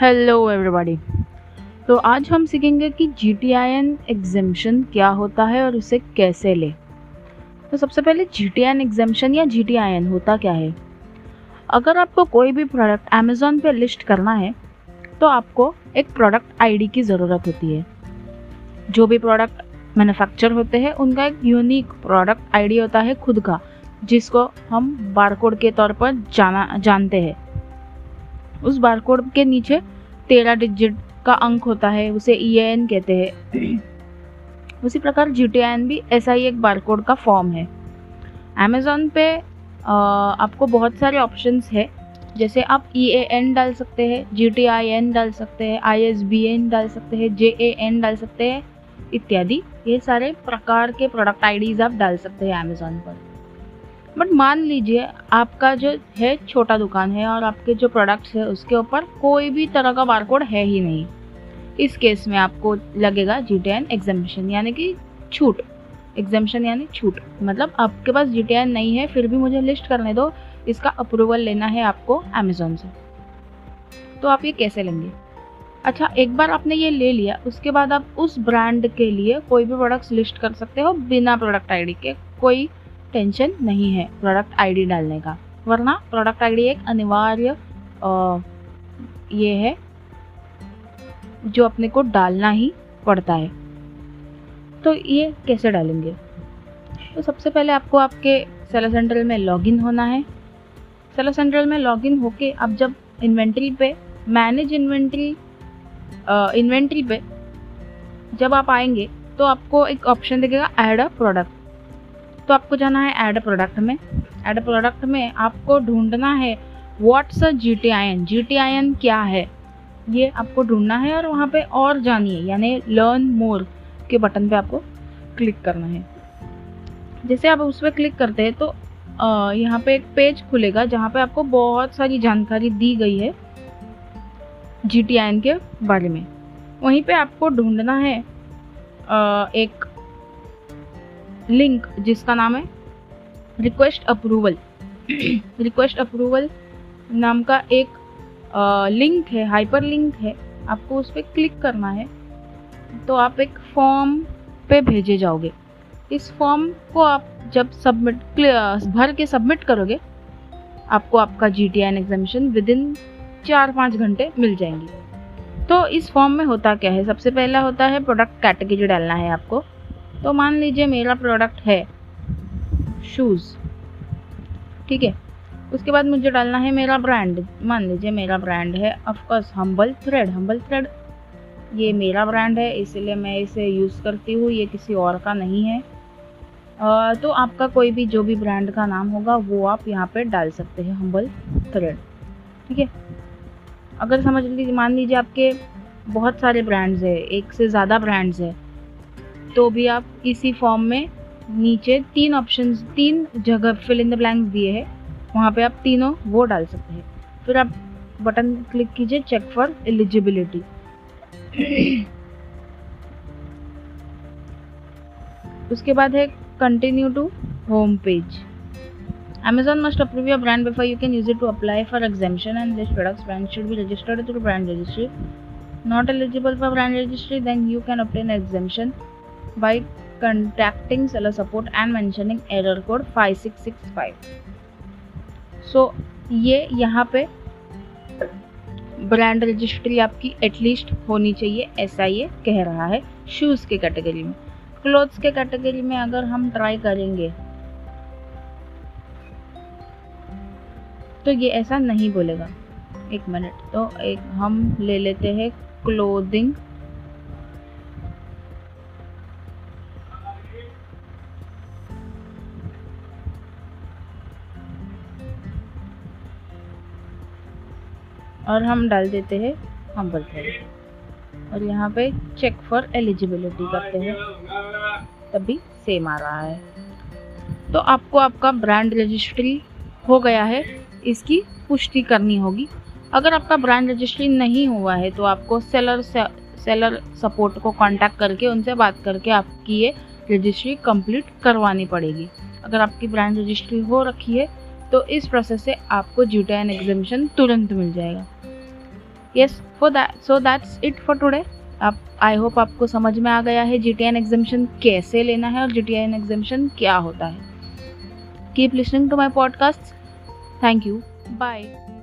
Hello everybody तो आज हम सीखेंगे कि जी टी आई एन एग्जामेशन क्या होता है और उसे कैसे ले। तो सबसे पहले जी टी आई एन एग्जामेशन या जी टी आई एन होता क्या है? अगर आपको कोई भी प्रोडक्ट अमेज़ोन पे लिस्ट करना है तो आपको एक प्रोडक्ट आईडी की ज़रूरत होती है। जो भी प्रोडक्ट मैन्युफैक्चर होते हैं, उनका एक यूनिक प्रोडक्ट आईडी होता है खुद का, जिसको हम बारकोड के तौर पर जाना जानते हैं। उस बारकोड के नीचे तेरह डिजिट का अंक होता है, उसे ई एन कहते हैं। उसी प्रकार जी टी एन भी ऐसा ही एक बारकोड का फॉर्म है। अमेज़ोन पे आपको बहुत सारे ऑप्शंस है। जैसे आप ई ए एन डाल सकते हैं जी टी आई एन डाल सकते हैं आई एस बी एन डाल सकते हैं जे ए एन डाल सकते हैं, इत्यादि। ये सारे प्रकार के प्रोडक्ट आईडीज आप डाल सकते हैं अमेज़ोन पर। बट मान लीजिए, आपका जो है छोटा दुकान है और आपके जो प्रोडक्ट्स है, उसके ऊपर कोई भी तरह का बारकोड है ही नहीं। इस केस में आपको लगेगा जी टी एन एग्जामेशन यानी कि छूट। एग्जामेशन यानी छूट। मतलब आपके पास जी टी एन नहीं है, फिर भी मुझे लिस्ट करने दो। इसका अप्रूवल लेना है आपको अमेज़ोन से। तो आप ये कैसे लेंगे? अच्छा एक बार आपने ये ले लिया, उसके बाद आप उस ब्रांड के लिए कोई भी प्रोडक्ट्स लिस्ट कर सकते हो बिना प्रोडक्ट आईडी के। कोई टेंशन नहीं है प्रोडक्ट आईडी डालने का। वरना प्रोडक्ट आईडी एक अनिवार्य ये है, जो अपने को डालना ही पड़ता है। तो ये कैसे डालेंगे? तो सबसे पहले आपको आपके सेलर सेंट्रल में लॉगिन होना है। सेलर सेंट्रल में लॉगिन होके आप जब इन्वेंट्री पे, मैनेज इन्वेंट्री इन्वेंट्री पे जब आप आएँगे तो आपको एक ऑप्शन दिखेगा, ऐड अ प्रोडक्ट। तो आपको जाना है ऐड प्रोडक्ट में। ऐड प्रोडक्ट में आपको ढूंढना है what's G T I N G T I N क्या है? ये आपको ढूंढना है और वहाँ पे और जानिए यानी लर्न मोर के बटन पे आपको क्लिक करना है। जैसे आप उस पर क्लिक करते हैं तो यहाँ पे एक पेज खुलेगा जहाँ पे आपको बहुत सारी जानकारी दी गई है जी टी आई एन के बारे में। वहीं पे आपको ढूंढना है एक लिंक जिसका नाम है रिक्वेस्ट अप्रूवल। रिक्वेस्ट अप्रूवल नाम का एक लिंक है, हाइपर लिंक है। आपको उस पर क्लिक करना है तो आप एक फॉर्म पे भेजे जाओगे। इस फॉर्म को आप जब सबमिट भर के सबमिट करोगे, आपको आपका G T N exemption within चार पाँच घंटे मिल जाएँगी। तो इस फॉर्म में होता क्या है? सबसे पहला होता है प्रोडक्ट कैटेगरी डालना है आपको। तो मान लीजिए मेरा प्रोडक्ट है शूज़ ठीक है? उसके बाद मुझे डालना है मेरा ब्रांड मान लीजिए मेरा ब्रांड है of course humble thread humble thread ये मेरा ब्रांड है इसलिए मैं इसे यूज़ करती हूँ ये किसी और का नहीं है। आ, तो आपका कोई भी जो भी ब्रांड का नाम होगा वो आप यहाँ पे डाल सकते हैं हम्बल थ्रेड ठीक है? अगर समझ लीजिए मान लीजिए आपके बहुत सारे ब्रांड्स है एक से ज़्यादा ब्रांड्स है तो भी आप इसी फॉर्म में नीचे तीन ऑप्शंस तीन जगह फिल इन द ब्लैंक्स दिए हैं वहाँ पे आप तीनों वो डाल सकते हैं फिर आप बटन क्लिक कीजिए चेक फॉर एलिजिबिलिटी उसके बाद है continue to home page Amazon must approve your brand before you can use it to apply for exemption and this product's brand should be registered through brand registry. Not eligible for brand registry, then you can obtain exemption by contacting seller support and mentioning error code 5665 so so, ये यहाँ पे brand registry आपकी at least होनी चाहिए ऐसा ये कह रहा है शूज़ के कैटेगरी में। क्लोथ्स के कैटेगरी में अगर हम ट्राई करेंगे तो ये ऐसा नहीं बोलेगा। एक मिनट तो एक हम ले लेते हैं क्लोथिंग और हम डाल देते हैं थ्रेड और यहाँ पे चेक फॉर एलिजिबिलिटी करते हैं। तभी सेम आ रहा है। तो आपको आपका ब्रांड रजिस्ट्री हो गया है। इसकी पुष्टि करनी होगी। अगर आपका ब्रांड रजिस्ट्री नहीं हुआ है तो आपको सेलर से, सेलर सपोर्ट को कांटेक्ट करके उनसे बात करके आपकी ये रजिस्ट्री कंप्लीट करवानी पड़ेगी। अगर आपकी ब्रांड रजिस्ट्री हो रखी है तो इस प्रोसेस से आपको जी टी एग्जामेशन तुरंत मिल जाएगा। Yes for that so that's it for today आप आई होप आपको समझ में आ गया है जी टी एन एग्जामेशन कैसे लेना है और जी टी एन एग्जामेशन क्या होता है। Keep listening to my podcast thank you bye